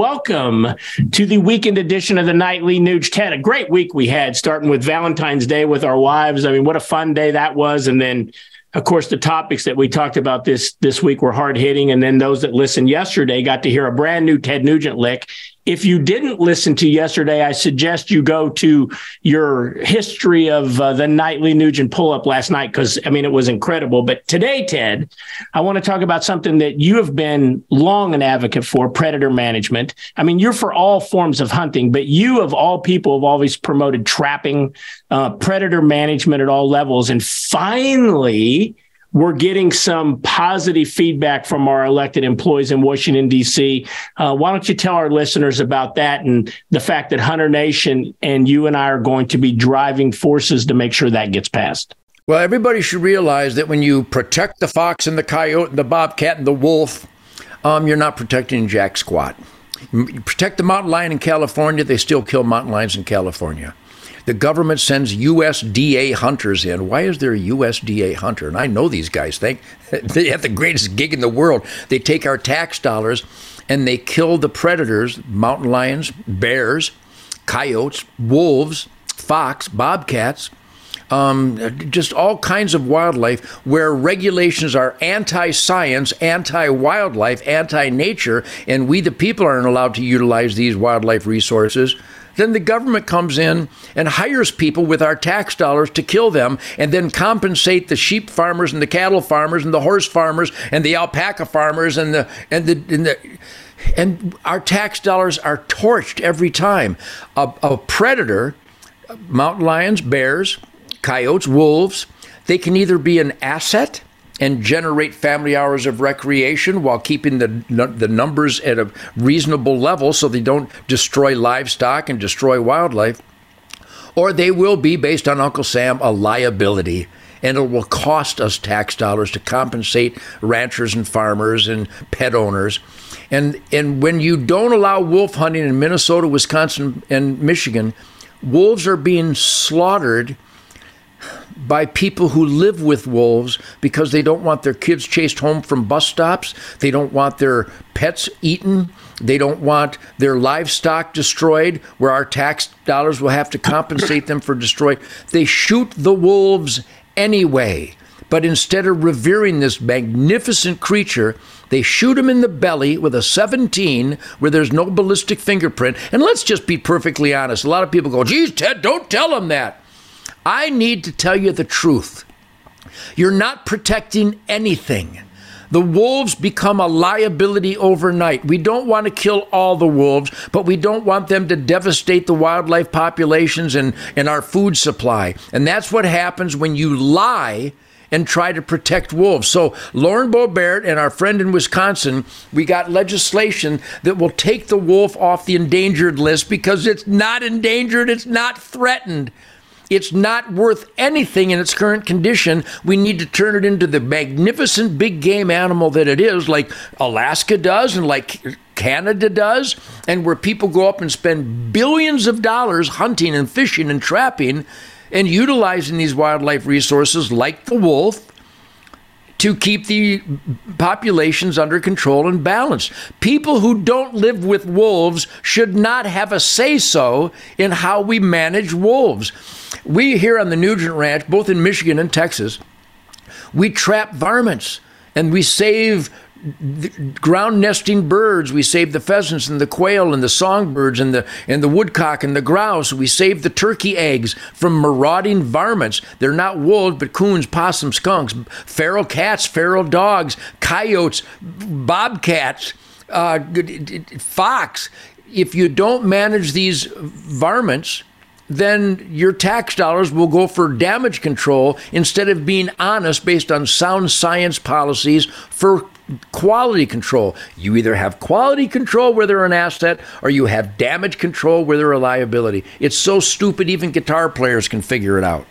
welcome to the weekend edition of the Nightly Nuge. Ted, a great week we had, starting with Valentine's Day with our wives. I mean, what a fun day that was. And then of course, the topics that we talked about this this week were hard hitting, and then those that listened yesterday got to hear a brand new Ted Nugent lick. If you didn't listen to yesterday, I suggest you go to your history of uh, the nightly Nugent pull up last night because I mean it was incredible. But today, Ted, I want to talk about something that you have been long an advocate for: predator management. I mean, you're for all forms of hunting, but you of all people have always promoted trapping, uh, predator management at all levels, and finally we're getting some positive feedback from our elected employees in Washington, D.C. Uh, why don't you tell our listeners about that and the fact that Hunter Nation and you and I are going to be driving forces to make sure that gets passed? Well, everybody should realize that when you protect the fox and the coyote and the bobcat and the wolf, um, you're not protecting jack squat. You protect the mountain lion in California, they still kill mountain lions in California. The government sends USDA hunters in. Why is there a USDA hunter? And I know these guys think they have the greatest gig in the world. They take our tax dollars and they kill the predators, mountain lions, bears, coyotes, wolves, fox, bobcats, um, just all kinds of wildlife where regulations are anti science, anti wildlife, anti nature, and we, the people, aren't allowed to utilize these wildlife resources. Then the government comes in and hires people with our tax dollars to kill them and then compensate the sheep farmers and the cattle farmers and the horse farmers and the alpaca farmers and the and the and the and our tax dollars are torched every time. A, a predator, mountain lions, bears, coyotes, wolves, they can either be an asset and generate family hours of recreation while keeping the the numbers at a reasonable level so they don't destroy livestock and destroy wildlife. Or they will be based on Uncle Sam a liability and it will cost us tax dollars to compensate ranchers and farmers and pet owners. And and when you don't allow wolf hunting in Minnesota, Wisconsin and Michigan, wolves are being slaughtered by people who live with wolves because they don't want their kids chased home from bus stops. They don't want their pets eaten. They don't want their livestock destroyed, where our tax dollars will have to compensate them for destroying. They shoot the wolves anyway. But instead of revering this magnificent creature, they shoot him in the belly with a 17 where there's no ballistic fingerprint. And let's just be perfectly honest. A lot of people go, geez, Ted, don't tell him that. I need to tell you the truth. You're not protecting anything. The wolves become a liability overnight. We don't want to kill all the wolves, but we don't want them to devastate the wildlife populations and, and our food supply. And that's what happens when you lie and try to protect wolves. So, Lauren Boebert and our friend in Wisconsin, we got legislation that will take the wolf off the endangered list because it's not endangered, it's not threatened. It's not worth anything in its current condition. We need to turn it into the magnificent big game animal that it is, like Alaska does and like Canada does, and where people go up and spend billions of dollars hunting and fishing and trapping and utilizing these wildlife resources like the wolf to keep the populations under control and balanced. People who don't live with wolves should not have a say so in how we manage wolves. We here on the Nugent Ranch, both in Michigan and Texas, we trap varmints and we save ground nesting birds. We save the pheasants and the quail and the songbirds and the and the woodcock and the grouse. We save the turkey eggs from marauding varmints. They're not wolves, but coons, possums, skunks, feral cats, feral dogs, coyotes, bobcats, uh, fox. If you don't manage these varmints, then your tax dollars will go for damage control instead of being honest based on sound science policies for quality control. You either have quality control where they're an asset or you have damage control where they're a liability. It's so stupid, even guitar players can figure it out.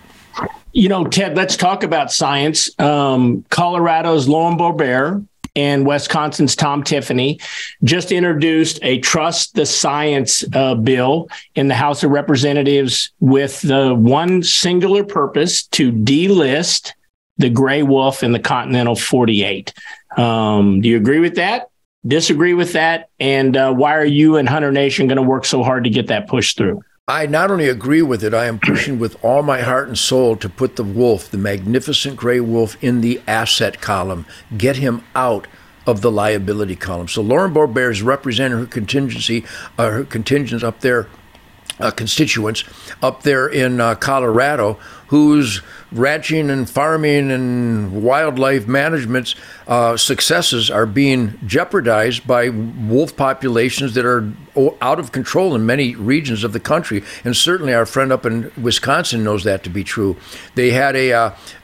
You know, Ted, let's talk about science. Um, Colorado's Lauren Boebert and Wisconsin's Tom Tiffany just introduced a trust the science uh, bill in the House of Representatives with the one singular purpose to delist the gray wolf in the continental 48. Um, do you agree with that? disagree with that? And uh, why are you and Hunter Nation going to work so hard to get that pushed through? I not only agree with it, I am pushing with all my heart and soul to put the wolf, the magnificent gray wolf, in the asset column. Get him out of the liability column. So Lauren Boebert is representing her contingency, uh, her contingents up there, uh, constituents up there in uh, Colorado, whose ranching and farming and wildlife management uh, successes are being jeopardized by wolf populations that are out of control in many regions of the country. And certainly our friend up in Wisconsin knows that to be true. They had a,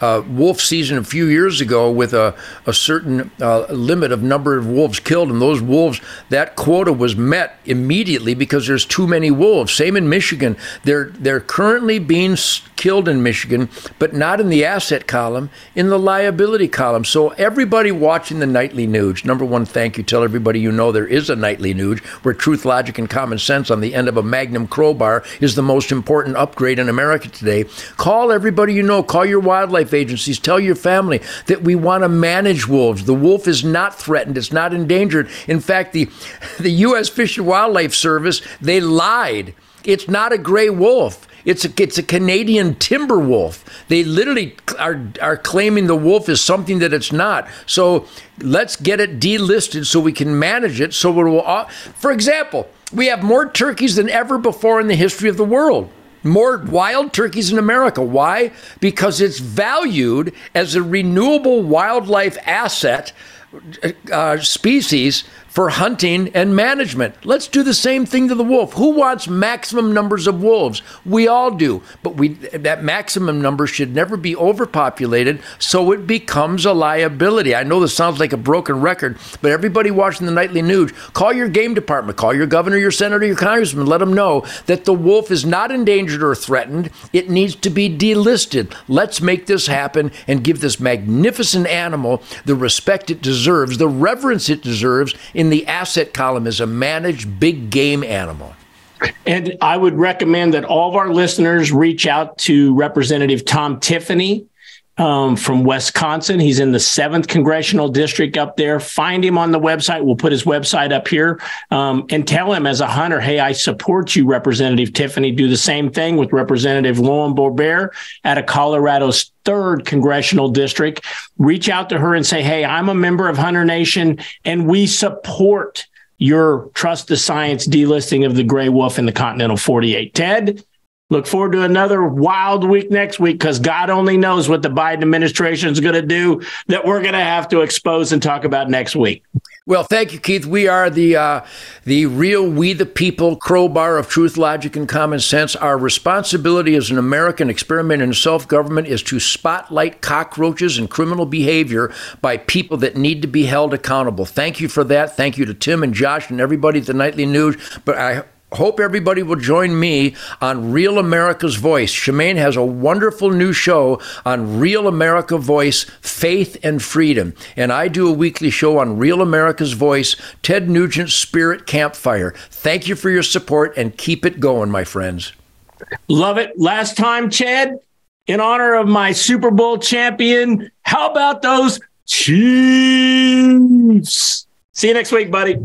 uh, wolf season a few years ago with a, a certain uh, limit of number of wolves killed. And those wolves, that quota was met immediately because there's too many wolves. Same in Michigan. They're, they're currently being killed in Michigan, but not in the asset column, in the liability column. So everybody watching the Nightly Nuge, number one, thank you. Tell everybody you know there is a Nightly Nuge where truth, logic, and common sense on the end of a magnum crowbar is the most important upgrade in America today. Call everybody you know. Call your wildlife agencies. Tell your family that we want to manage wolves. The wolf is not threatened. It's not endangered. In fact, the the U.S. Fish and Wildlife Service they lied. It's not a gray wolf. It's a it's a Canadian timber wolf. They literally are are claiming the wolf is something that it's not. So let's get it delisted so we can manage it. So will. For example, we have more turkeys than ever before in the history of the world more wild turkeys in America. Why? Because it's valued as a renewable wildlife asset uh, species for hunting and management. Let's do the same thing to the wolf. Who wants maximum numbers of wolves? We all do, but we that maximum number should never be overpopulated so it becomes a liability. I know this sounds like a broken record, but everybody watching the Nightly Nuge, call your game department, call your governor, your senator, your congressman, let them know that the wolf is not endangered or threatened. It needs to be delisted. Let's make this happen and give this magnificent animal the respect it deserves, the reverence it deserves in in the asset column is a managed big game animal. And I would recommend that all of our listeners reach out to Representative Tom Tiffany um, from Wisconsin. He's in the seventh congressional district up there. Find him on the website. We'll put his website up here um, and tell him as a hunter, hey, I support you, Representative Tiffany. Do the same thing with Representative Lauren Boebert out of Colorado's third congressional district. Reach out to her and say, hey, I'm a member of Hunter Nation and we support your trust the science delisting of the gray wolf in the continental 48. Ted, Look forward to another wild week next week because God only knows what the Biden administration is going to do that we're going to have to expose and talk about next week. Well, thank you, Keith. We are the uh, the real we the people crowbar of truth, logic, and common sense. Our responsibility as an American experiment in self government is to spotlight cockroaches and criminal behavior by people that need to be held accountable. Thank you for that. Thank you to Tim and Josh and everybody at the Nightly Nuge. But I hope everybody will join me on Real America's Voice. Shemane has a wonderful new show on Real America Voice, Faith and Freedom. And I do a weekly show on Real America's Voice, Ted Nugent's Spirit Campfire. Thank you for your support and keep it going, my friends. Love it. Last time, Chad, in honor of my Super Bowl champion, how about those Chiefs? See you next week, buddy.